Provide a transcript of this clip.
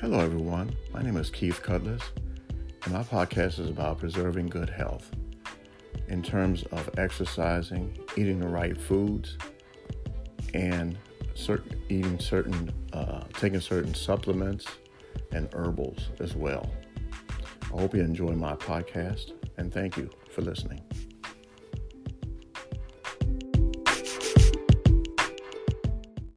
Hello, everyone. My name is Keith Cutlass, and my podcast is about preserving good health in terms of exercising, eating the right foods, and certain, eating certain, uh, taking certain supplements and herbals as well. I hope you enjoy my podcast, and thank you for listening.